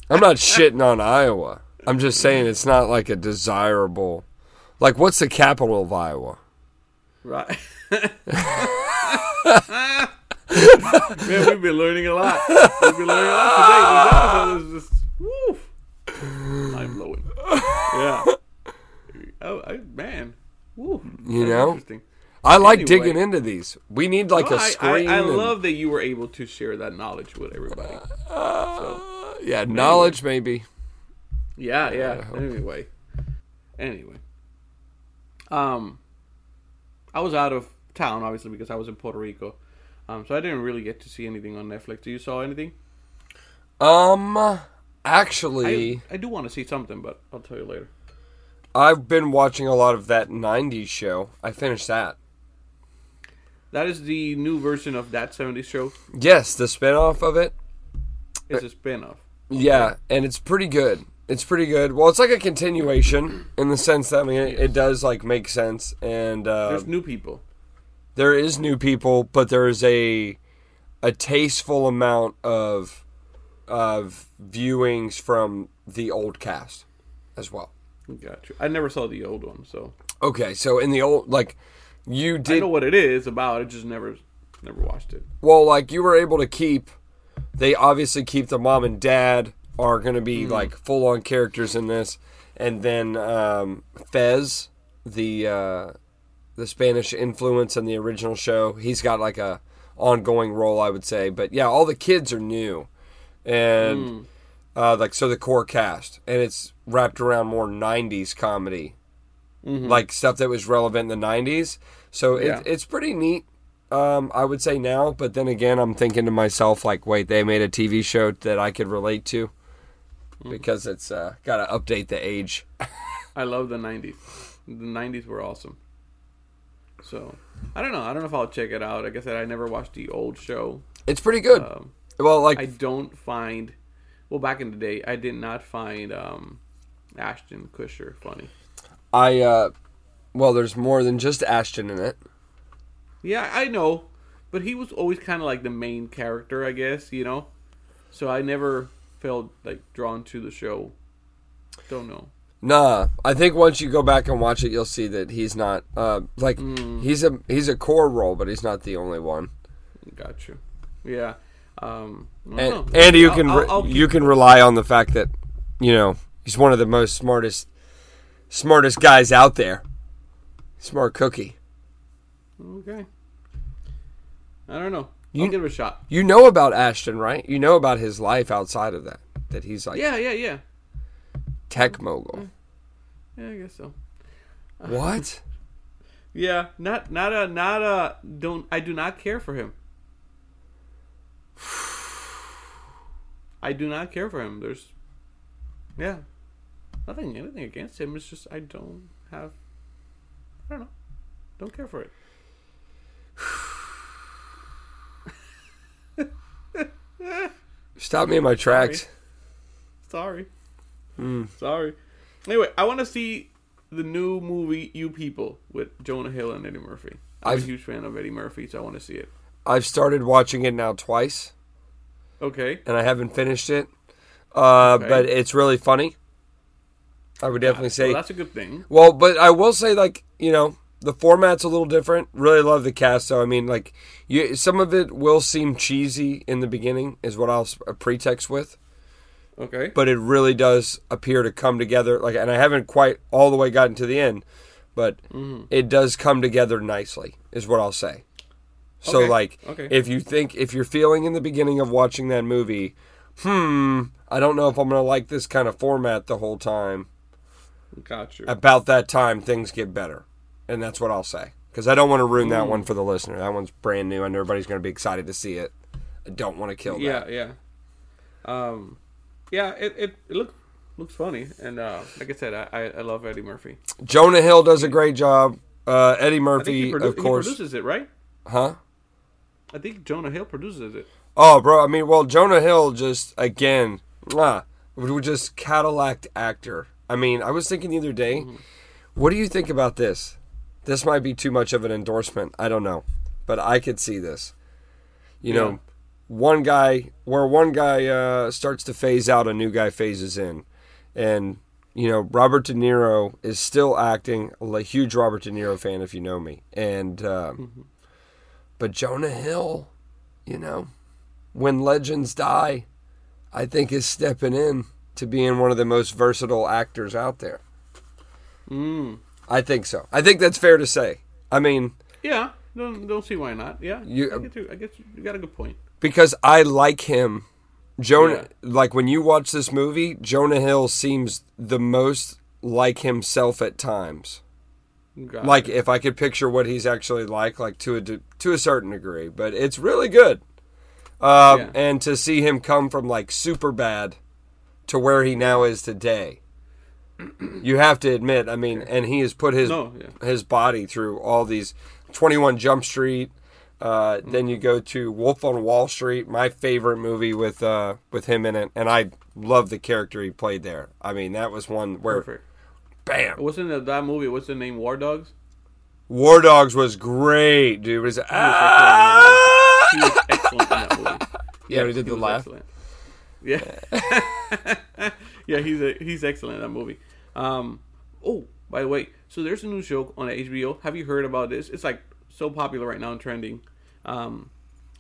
D: not shitting on Iowa. I'm just saying it's not like a desirable. Like, what's the capital of Iowa?
C: Right. Man, we've been learning a lot. We've been learning a lot today. These episodes is just woof. Mind blowing. Yeah. Oh, I, man. Woo.
D: You
C: That's
D: know?
C: Interesting.
D: I like
C: Anyway.
D: digging into these. We need like
C: No,
D: a
C: I, I,
D: screen.
C: I
D: and-
C: love that you were able to share that knowledge with everybody. So,
D: yeah, knowledge maybe.
C: yeah, yeah. Anyway, anyway, um, I was out of town obviously because I was in Puerto Rico, um, so I didn't really get to see anything on Netflix. Do you saw anything?
D: Um, actually,
C: I, I do want to see something, but I'll tell you later.
D: I've been watching a lot of that '90s show. I finished that.
C: That is the new version of that '70s show.
D: Yes, the spinoff of it.
C: It's a spin-off.
D: Yeah, and it's pretty good. It's pretty good. Well, it's like a continuation in the sense that I mean it, it does like make sense, and uh,
C: There's new people.
D: There is new people, but there is a a tasteful amount of of viewings from the old cast as well.
C: Got you. I never saw the old one, so
D: Okay, so in the old like you
C: I
D: did
C: know what it is about. I just never, never watched it.
D: well like you were able to keep they obviously keep the mom and dad are going to be like full on characters in this and then um Fez the uh the Spanish influence in the original show. He's got like a ongoing role I would say. But yeah all the kids are new. And uh like so the core cast. And it's wrapped around more 90s comedy. Like stuff that was relevant in the 90s so it,
C: Yeah.
D: it's pretty neat um, I would say now, but then again, I'm thinking to myself, like, wait, they made a TV show that I could relate to? Because it's uh, got to update the age.
C: I love the '90s. The '90s were awesome. So I don't know. I don't know if I'll check it out. Like I said, I never watched the old show.
D: It's pretty good.
C: Um,
D: well, like,
C: I don't find. Well, back in the day, I did not find um, Ashton Kutcher funny.
D: I, uh, well, there's more than just Ashton in it.
C: Yeah, I know, but he was always kind of like the main character, I guess. You know, so I never felt like drawn to the show. Don't know.
D: Nah, I think once you go back and watch it, you'll see that he's not uh, like he's a he's a core role, but he's not the only one.
C: Got you. Yeah. Um,
D: And, and you
C: I'll-
D: can
C: I'll- I'll
D: you can rely on the fact that you know he's one of the most smartest smartest guys out there. Smart cookie.
C: Okay. I don't know.
D: You-
C: I'll give it a shot.
D: You know about Ashton, right? You know about his life outside of that. That he's like
C: Yeah, yeah, yeah.
D: Tech mogul. Mm.
C: Yeah, I guess so.
D: What?
C: Yeah, not not a not a don't I do not care for him. I do not care for him. There's yeah. Nothing anything against him. It's just I don't have I don't know. Don't care for it.
D: Stop me in my tracks.
C: Sorry.
D: Hmm.
C: Sorry. Anyway, I want to see the new movie You People with Jonah Hill and Eddie Murphy. I'm
D: I've-
C: a huge fan of Eddie Murphy, so I want to see it.
D: I've started watching it now twice,
C: Okay.
D: and I haven't finished it. Uh,
C: Okay.
D: But it's really funny. I would definitely say
C: Well, that's a good thing.
D: Well, but I will say, like you know, the format's a little different. Really love the cast, though. I mean, like you, some of it will seem cheesy in the beginning, is what I'll pretext with,
C: Okay.
D: but it really does appear to come together. Like, and I haven't quite all the way gotten to the end, but
C: Mm-hmm.
D: it does come together nicely, is what I'll say. So,
C: Okay,
D: like,
C: okay.
D: if you think if you're feeling in the beginning of watching that movie, hmm, I don't know if I'm gonna like this kind of format the whole time
C: Got you.
D: about that time things get better and that's what i'll say because i don't want to ruin that
C: Mm.
D: one for the listener that one's brand new and everybody's going to be excited to see it i don't want to kill
C: Yeah,
D: that
C: yeah. Yeah. Um, yeah. It it, it look, looks funny, and uh, like I said, I, I love Eddie Murphy.
D: jonah hill does a great job uh, eddie murphy
C: produ-
D: of course
C: produces it, right?
D: huh
C: I think Jonah Hill produces it.
D: oh bro i mean well jonah hill just again was just cadillac actor i mean i was thinking the other day
C: Mm-hmm.
D: what do you think about this this might be too much of an endorsement i don't know but i could see this you
C: Yeah.
D: know one guy where one guy uh, starts to phase out a new guy phases in and you know robert de niro is still acting a huge robert de niro fan if you know me and uh, but jonah hill you know when legends die i think is stepping in to being one of the most versatile actors out there
C: Mm.
D: i think so i think that's fair to say i mean
C: Yeah. Don't don't see why not. Yeah.
D: You-
C: I get you. I get you. You got a good point.
D: Because I like him. Jonah,
C: Yeah.
D: like when you watch this movie, Jonah Hill seems the most like himself at times.
C: Got
D: Like
C: it.
D: if I could picture what he's actually like, like to a de- to a certain degree, but it's really good. Um,
C: Yeah.
D: And to see him come from like Superbad to where he now is today, you have to admit. I mean, and he has put his
C: No, yeah.
D: his body through all these Twenty One Jump Street. Uh, Then you go to Wolf on Wall Street, my favorite movie with uh, with him in it, and I love the character he played there. I mean, that was one where
C: Perfect.
D: bam,
C: Wasn't that, that movie? What's the name? War Dogs.
D: War Dogs was great, dude. It was,
C: He
D: ah!
C: was excellent in that movie.
D: Yeah, he did the laugh.
C: excellent. Yeah. yeah, he's a, he's excellent in that movie. Um, oh, by the way, so there's a new show on HBO. Have you heard about this? It's like so popular right now and trending. Um,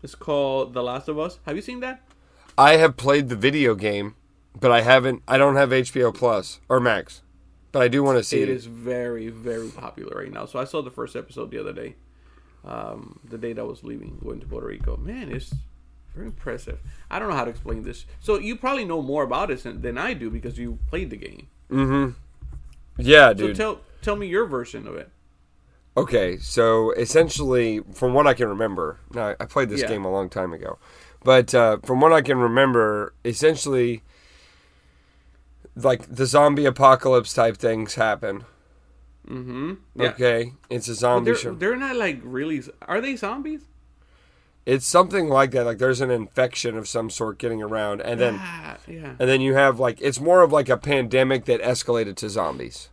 C: it's called The Last of Us. Have you seen that?
D: I have played the video game, but I haven't. I don't have HBO Plus or Max, but I do want to see
C: It
D: it.
C: is very, very popular right now. So I saw the first episode the other day, um, the day that I was leaving, going to Puerto Rico. Man, it's very impressive. I don't know how to explain this. So you probably know more about it than, I do because you played the game. Hmm.
D: Yeah,
C: So
D: dude.
C: tell tell me your version of it.
D: Okay, so essentially, from what I can remember, now I played this
C: Yeah.
D: game a long time ago, but uh, from what I can remember, essentially, like the zombie apocalypse type things happen.
C: Mm-hmm. Yeah.
D: Okay, it's a zombie
C: they're,
D: show.
C: they're not like really. Are they zombies?
D: It's something like that. Like there's an infection of some sort getting around, and then
C: Ah, yeah.
D: and then you have like it's more of like a pandemic that escalated to zombies.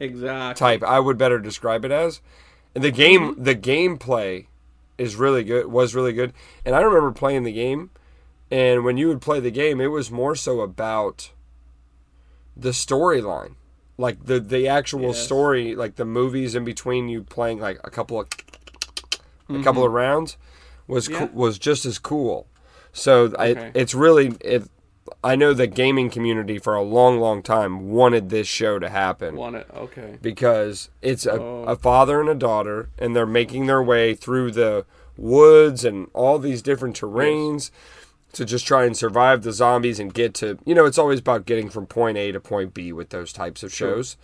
C: Exactly.
D: type I would better describe it as. And the game the gameplay is really good was really good. And I remember playing the game and when you would play the game it was more so about the storyline. Like the the actual
C: Yes.
D: story, like the movies in between you playing like a couple of a couple of rounds was
C: Mm-hmm. Yeah.
D: co- was just as cool. So
C: Okay.
D: I, it's really it I know the gaming community for a long long time wanted this show to happen
C: Want it? Okay.
D: because it's a,
C: Oh.
D: a father and a daughter, and they're making their way through the woods and all these different terrains to just try and survive the zombies and get to you know it's always about getting from point A to point B with those types of
C: Sure.
D: shows,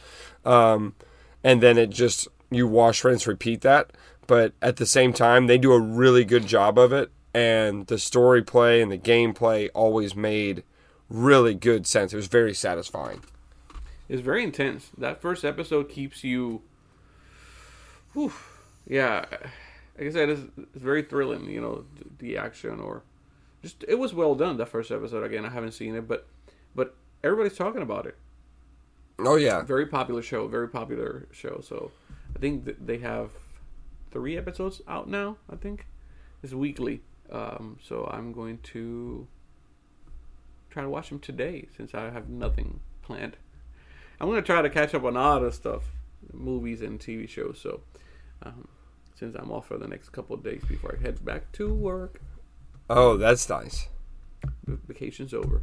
D: um, and then it just you wash rinse repeat that. But at the same time, they do a really good job of it, and the story play and the gameplay always made really good sense. It was very satisfying.
C: It's very intense. That first episode keeps you. Whew, yeah, like I said, it's, it's very thrilling. You know, the action or just it was well done. That first episode. Again, I haven't seen it, but but everybody's talking about it.
D: Oh yeah,
C: Very popular show. Very popular show. So I think th- they have three episodes out now. I think it's weekly. Um, so I'm going to try to watch them today since I have nothing planned. I'm gonna try to catch up on all the stuff, movies and TV shows. So, um, since I'm off for the next couple of days before I head back to work,
D: Oh, that's nice.
C: vacation's over.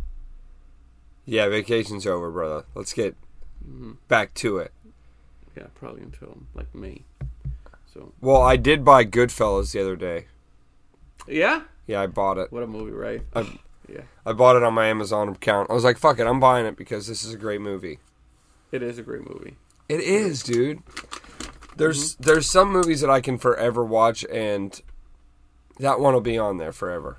D: Yeah, vacation's over, brother. Let's get
C: Mm-hmm.
D: back to it.
C: Yeah, probably until like May. So
D: Well, I did buy Goodfellas the other day.
C: yeah,
D: Yeah, I bought it.
C: what a movie, right?
D: I,
C: Yeah,
D: I bought it on my Amazon account. I was like, "Fuck it, I'm buying it because this is a great movie."
C: it is a great movie.
D: It is, dude. There's there's some movies that I can forever watch, and that one will be on there forever.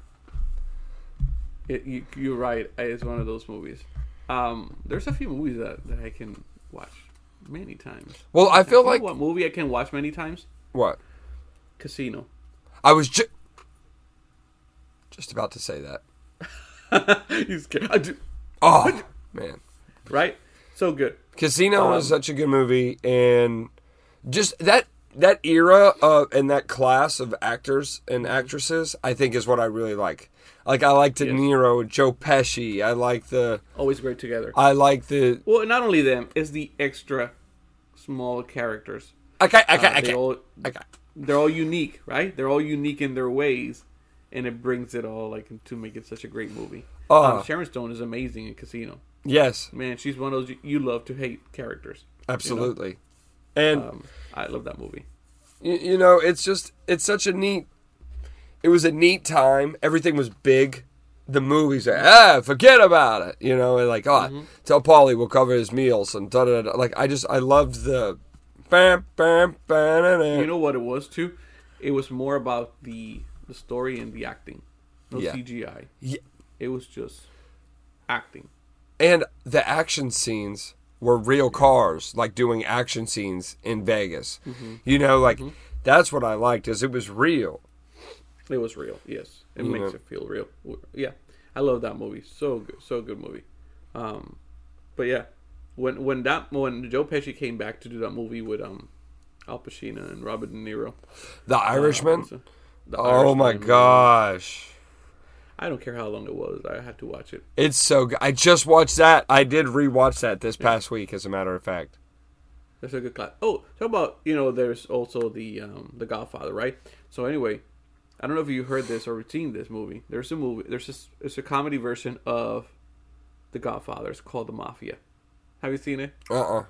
C: It, you, you're right. It's one of those movies. Um, there's a few movies that, that I can watch many times.
D: Well, I feel
C: know
D: like
C: what movie I can watch many times?
D: what
C: Casino.
D: I was just just about to say that.
C: He's scared. I do-
D: Oh man,
C: right? So good.
D: Casino was
C: Um,
D: such a good movie, and just that that era of and that class of actors and actresses, I think, is what I really like. Like I like De
C: Yes.
D: Niro, Joe Pesci. I like the
C: Always great together.
D: I like the
C: Well, not only them, it's the extra small characters.
D: okay okay
C: Uh, they all
D: okay.
C: they're all unique, right? They're all unique in their ways, and it brings it all like to make it such a great movie.
D: Oh.
C: Um, Sharon Stone is amazing in Casino.
D: Yes,
C: Man, she's one of those you, you love to hate characters.
D: absolutely. And
C: Um, I love that movie.
D: you, you know it's just it's such a neat it was a neat time everything was big the movies are ah forget about it you know and like oh
C: Mm-hmm.
D: tell Paulie we'll cover his meals and da da da like i just i loved the bam bam bam
C: You know what it was too? It was more about the the story and the acting, no
D: Yeah.
C: CGI.
D: Yeah.
C: It was just acting.
D: and the action scenes were real cars like doing action scenes in vegas
C: Mm-hmm.
D: you know like that's what i liked is it was real
C: It was real. Yes, it
D: You
C: makes
D: know.
C: it feel real. Yeah, I love that movie. So good, so good movie. Um, but yeah, when when that when Joe Pesci came back to do that movie with um Al Pacino and Robert De Niro,
D: the irishman
C: uh,
D: oh my gosh
C: I don't care how long it was. I had to watch it.
D: It's so good. I just watched that. I did rewatch that this past week, as a matter of fact.
C: That's a good class. Oh, talk about you know. There's also the um, the Godfather, right? So anyway, I don't know if you heard this or seen this movie. There's a movie. There's this. It's a comedy version of the Godfather. It's called The Mafia. Have you seen it?
D: Uh uh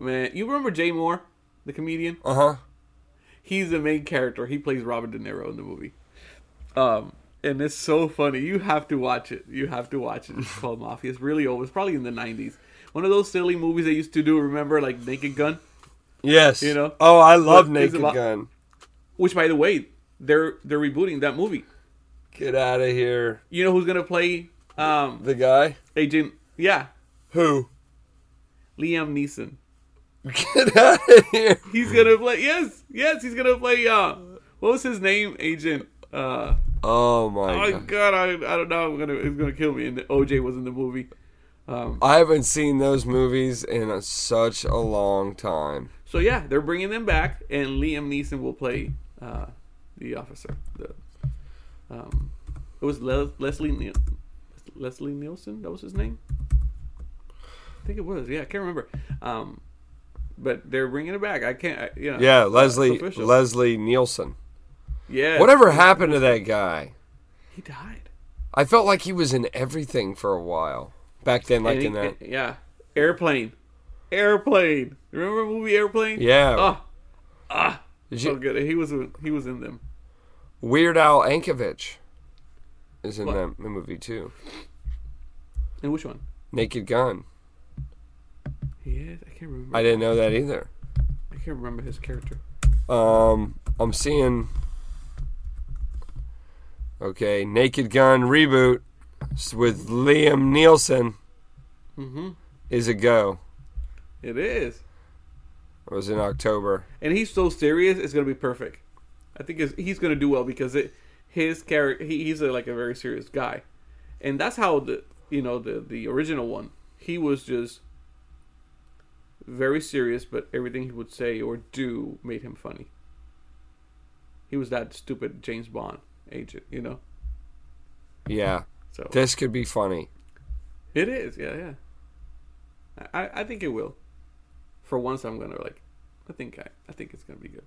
C: Man, you remember Jay Mohr, the comedian?
D: Uh huh.
C: He's the main character. He plays Robert De Niro in the movie. Um, and it's so funny. You have to watch it. You have to watch it. It's called Mafia. It's really old. It's probably in the '90s. One of those silly movies they used to do. Remember, like Naked Gun,
D: Yes.
C: You know?
D: Oh, I love
C: is
D: Naked
C: about-
D: Gun.
C: which, by the way, they're they're rebooting that movie.
D: Get out of here.
C: You know who's gonna play um,
D: The guy?
C: Agent? Yeah,
D: Who?
C: Liam Neeson.
D: Get out of here.
C: He's gonna play. Yes, yes, he's gonna play. Uh, what was his name? Agent. Uh,
D: Oh my
C: oh
D: god.
C: God, I, I don't know. I'm gonna it's gonna kill me. And OJ was in the movie. Um,
D: I haven't seen those movies in a, such a long time.
C: so yeah, they're bringing them back, and Liam Neeson will play uh, the officer. The um, it was Le- Leslie Niel- Leslie Nielsen. That was his name. I think it was. Yeah, I can't remember. Um, but they're bringing it back. I can't. I, you know,
D: Yeah, Leslie
C: official.
D: Leslie Nielsen.
C: Yeah.
D: Whatever happened to that guy?
C: He died.
D: I felt like he was in everything for a while back then, like
C: he-
D: in that.
C: yeah, airplane, airplane. Remember the movie Airplane?
D: Yeah.
C: Oh,
D: Did
C: so
D: you,
C: good. He was he was in them.
D: Weird Al Yankovic is in
C: What?
D: that movie too.
C: And which one?
D: Naked Gun.
C: He is. I can't remember.
D: I didn't know that either.
C: I can't remember his character.
D: Um, I'm seeing. Okay, Naked Gun reboot with Liam Nielsen
C: Mm-hmm.
D: is a go.
C: It is,
D: It was in October.
C: and he's so serious. It's gonna be perfect. I think he's gonna do well because it his character. He, he's a, like a very serious guy, and that's how the you know the the original one. He was just very serious, but everything he would say or do made him funny. He was that stupid James Bond agent, you know.
D: Yeah,
C: So
D: this could be funny.
C: it is, yeah, yeah. I, I think it will. For once, I'm gonna like. I think I, I think it's gonna be good.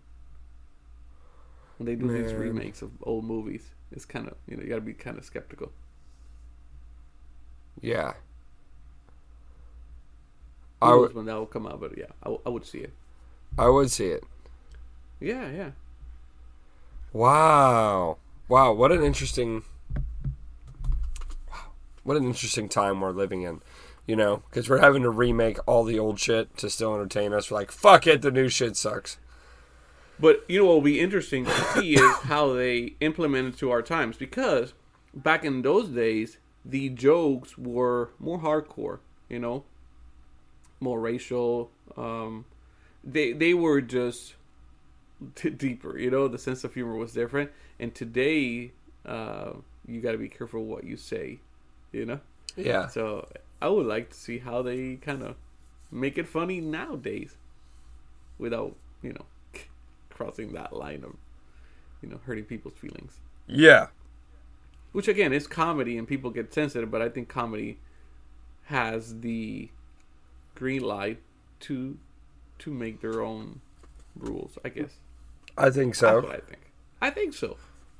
C: When they do these remakes of old movies, it's kind of you know you gotta be kind of skeptical.
D: Yeah.
C: Who
D: I
C: knows
D: would
C: when that will come out, but yeah, I, w- I would see it.
D: I would see it.
C: Yeah, yeah.
D: Wow. Wow, what an interesting wow, what an interesting time we're living in. You know, cuz we're having to remake all the old shit to still entertain us. We're like, fuck it, the new shit sucks.
C: But you know what will be interesting to see is how they implement it to our times because back in those days the jokes were more hardcore, you know, more racial. Um, they they were just t- deeper, you know. The sense of humor was different, and today uh, you got to be careful what you say, you know.
D: Yeah.
C: So I would like to see how they kind of make it funny nowadays, without you know crossing that line of you know hurting people's feelings.
D: Yeah.
C: Which again is comedy, and people get sensitive, but I think comedy has the green light to to make their own rules. I guess
D: I think so.
C: I think. I think so.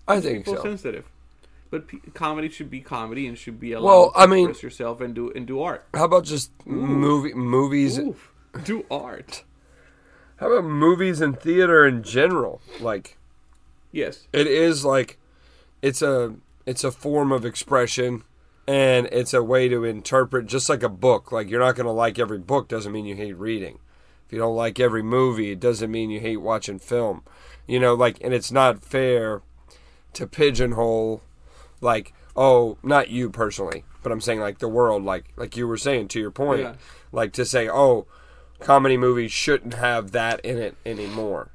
D: I think
C: People
D: so.
C: sensitive. But p- comedy should be comedy and should be allowed
D: Well,
C: to
D: I mean-
C: express yourself and do and do art.
D: How about just movie movies?
C: Oof, do art.
D: How about movies and theater in general? Like
C: Yes.
D: it is like it's a it's a form of expression and it's a way to interpret just like a book like you're not going to like every book doesn't mean you hate reading. If you don't like every movie it doesn't mean you hate watching film. You know like and it's not fair to pigeonhole like oh not you personally but i'm saying like the world like like you were saying to your point
C: Yeah.
D: like to say oh comedy movies shouldn't have that in it anymore.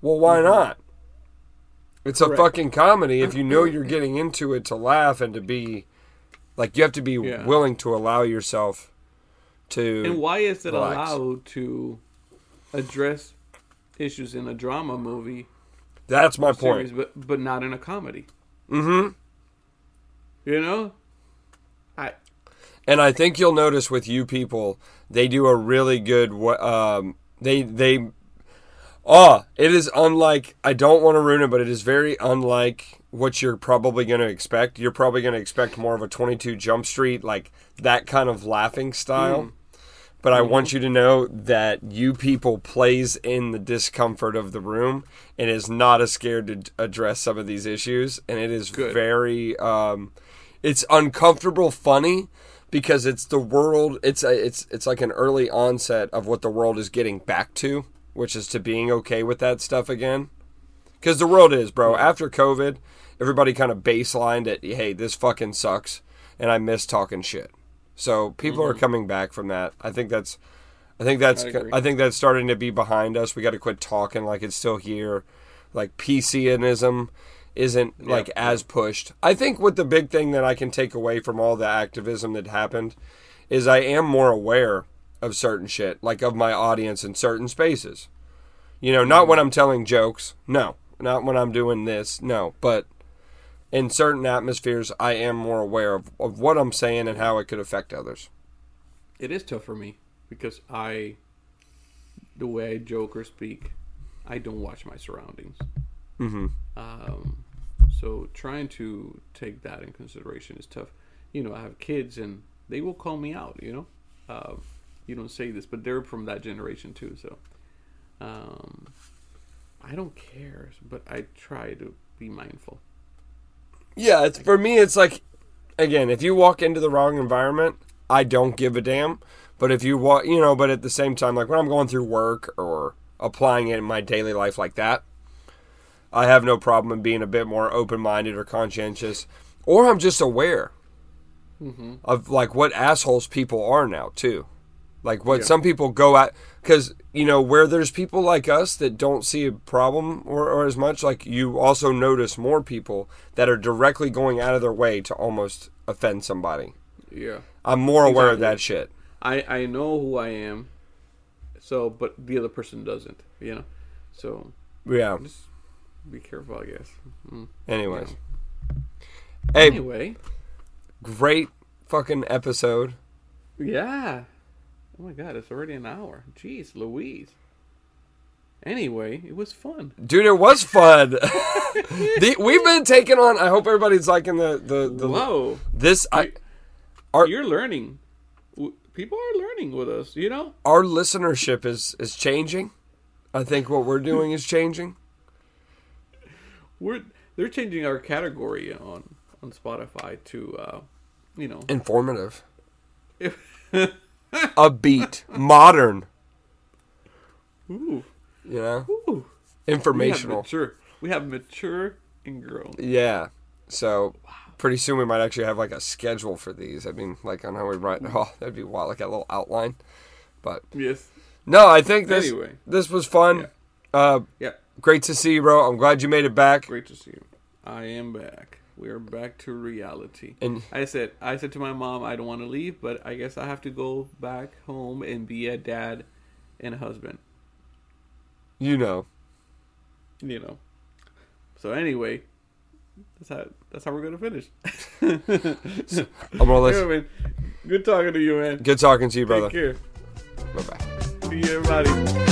D: Well why mm-hmm. not? It's a fucking comedy if you know you're getting into it to laugh and to be like you have to be
C: Yeah.
D: willing to allow yourself to
C: And why is it
D: Relax.
C: allowed to address issues in a drama movie
D: that's my
C: series,
D: point
C: but but not in a comedy?
D: mm-hmm
C: You know, I
D: and i think you'll notice with you people they do a really good um they they oh it is unlike i don't want to ruin it but it is very unlike what you're probably going to expect you're probably going to expect more of a 22 jump street like that kind of laughing style but I want you to know that you people plays in the discomfort of the room and is not as scared to address some of these issues, and it is
C: Good.
D: very, um, it's uncomfortable funny because it's the world. It's a, it's it's like an early onset of what the world is getting back to, which is to being okay with that stuff again. Because the world is, bro. After COVID, everybody kind of baselined it. Hey, this fucking sucks, and I miss talking shit. So people are mm-hmm. coming back from that. I think that's, I think that's,
C: I.
D: I, think that's starting to be behind us. We got to quit talking like it's still here, like PCism isn't like as pushed. I think what the big thing that I can take away from all the activism that happened is I am more aware of certain shit, like of my audience in certain spaces. You know, not mm-hmm. when I'm telling jokes, no, not when I'm doing this, no, but in certain atmospheres, I am more aware of, of what I'm saying and how it could affect others.
C: it is tough for me because I, the way I joke or speak, I don't watch my surroundings.
D: Mm-hmm.
C: Um, so trying to take that in consideration is tough. You know, I have kids and they will call me out. You know, uh, you don't say this, but they're from that generation too. So um, I don't care, but I try to be mindful.
D: Yeah, it's for me. It's like, again, if you walk into the wrong environment, I don't give a damn. But if you walk, you know, but at the same time, like when I'm going through work or applying it in my daily life like that, I have no problem in being a bit more open minded or conscientious, or I'm just aware mm-hmm. of like what assholes people are now too. Like what
C: Yeah.
D: some people go at, because you know where there's people like us that don't see a problem or, or as much. Like you also notice more people that are directly going out of their way to almost offend somebody.
C: Yeah,
D: I'm more aware of that shit.
C: I I know who I am. So, but the other person doesn't. You know, so
D: Yeah.
C: just be careful, I guess. Mm.
D: Anyways, hey,
C: Anyway,
D: great fucking episode.
C: yeah. Oh my god, it's already an hour. Jeez, Louise. Anyway, it was fun.
D: Dude, it was fun. the, we've been taking on. I hope everybody's liking the the, the
C: Whoa,
D: this. I, Are-
C: you're learning. People are learning with us. You know.
D: our listenership is is changing. I think what we're doing is changing.
C: we're they're changing our category on on Spotify to uh, you know
D: Informative, upbeat, modern.
C: ooh,
D: You know,
C: ooh. We
D: informational.
C: mature. We have mature and grown.
D: Yeah. So pretty soon we might actually have like a schedule for these. I mean, like on how we write. Oh, that'd be wild, like a little outline. But
C: Yes.
D: no, I think this
C: Anyway.
D: this was fun.
C: Yeah.
D: Uh,
C: Yeah.
D: great to see you, bro. I'm glad you made it back.
C: Great to see you. I am back. We are back to reality.
D: And
C: I said I said to my mom I don't want to leave, but I guess I have to go back home and be a dad and a husband.
D: you know,
C: You know. So anyway, that's how that's how we're gonna finish.
D: I'm gonna listen.
C: Anyway, good talking to you, man.
D: Good talking to you, brother.
C: Take care.
D: Bye bye.
C: See you, everybody.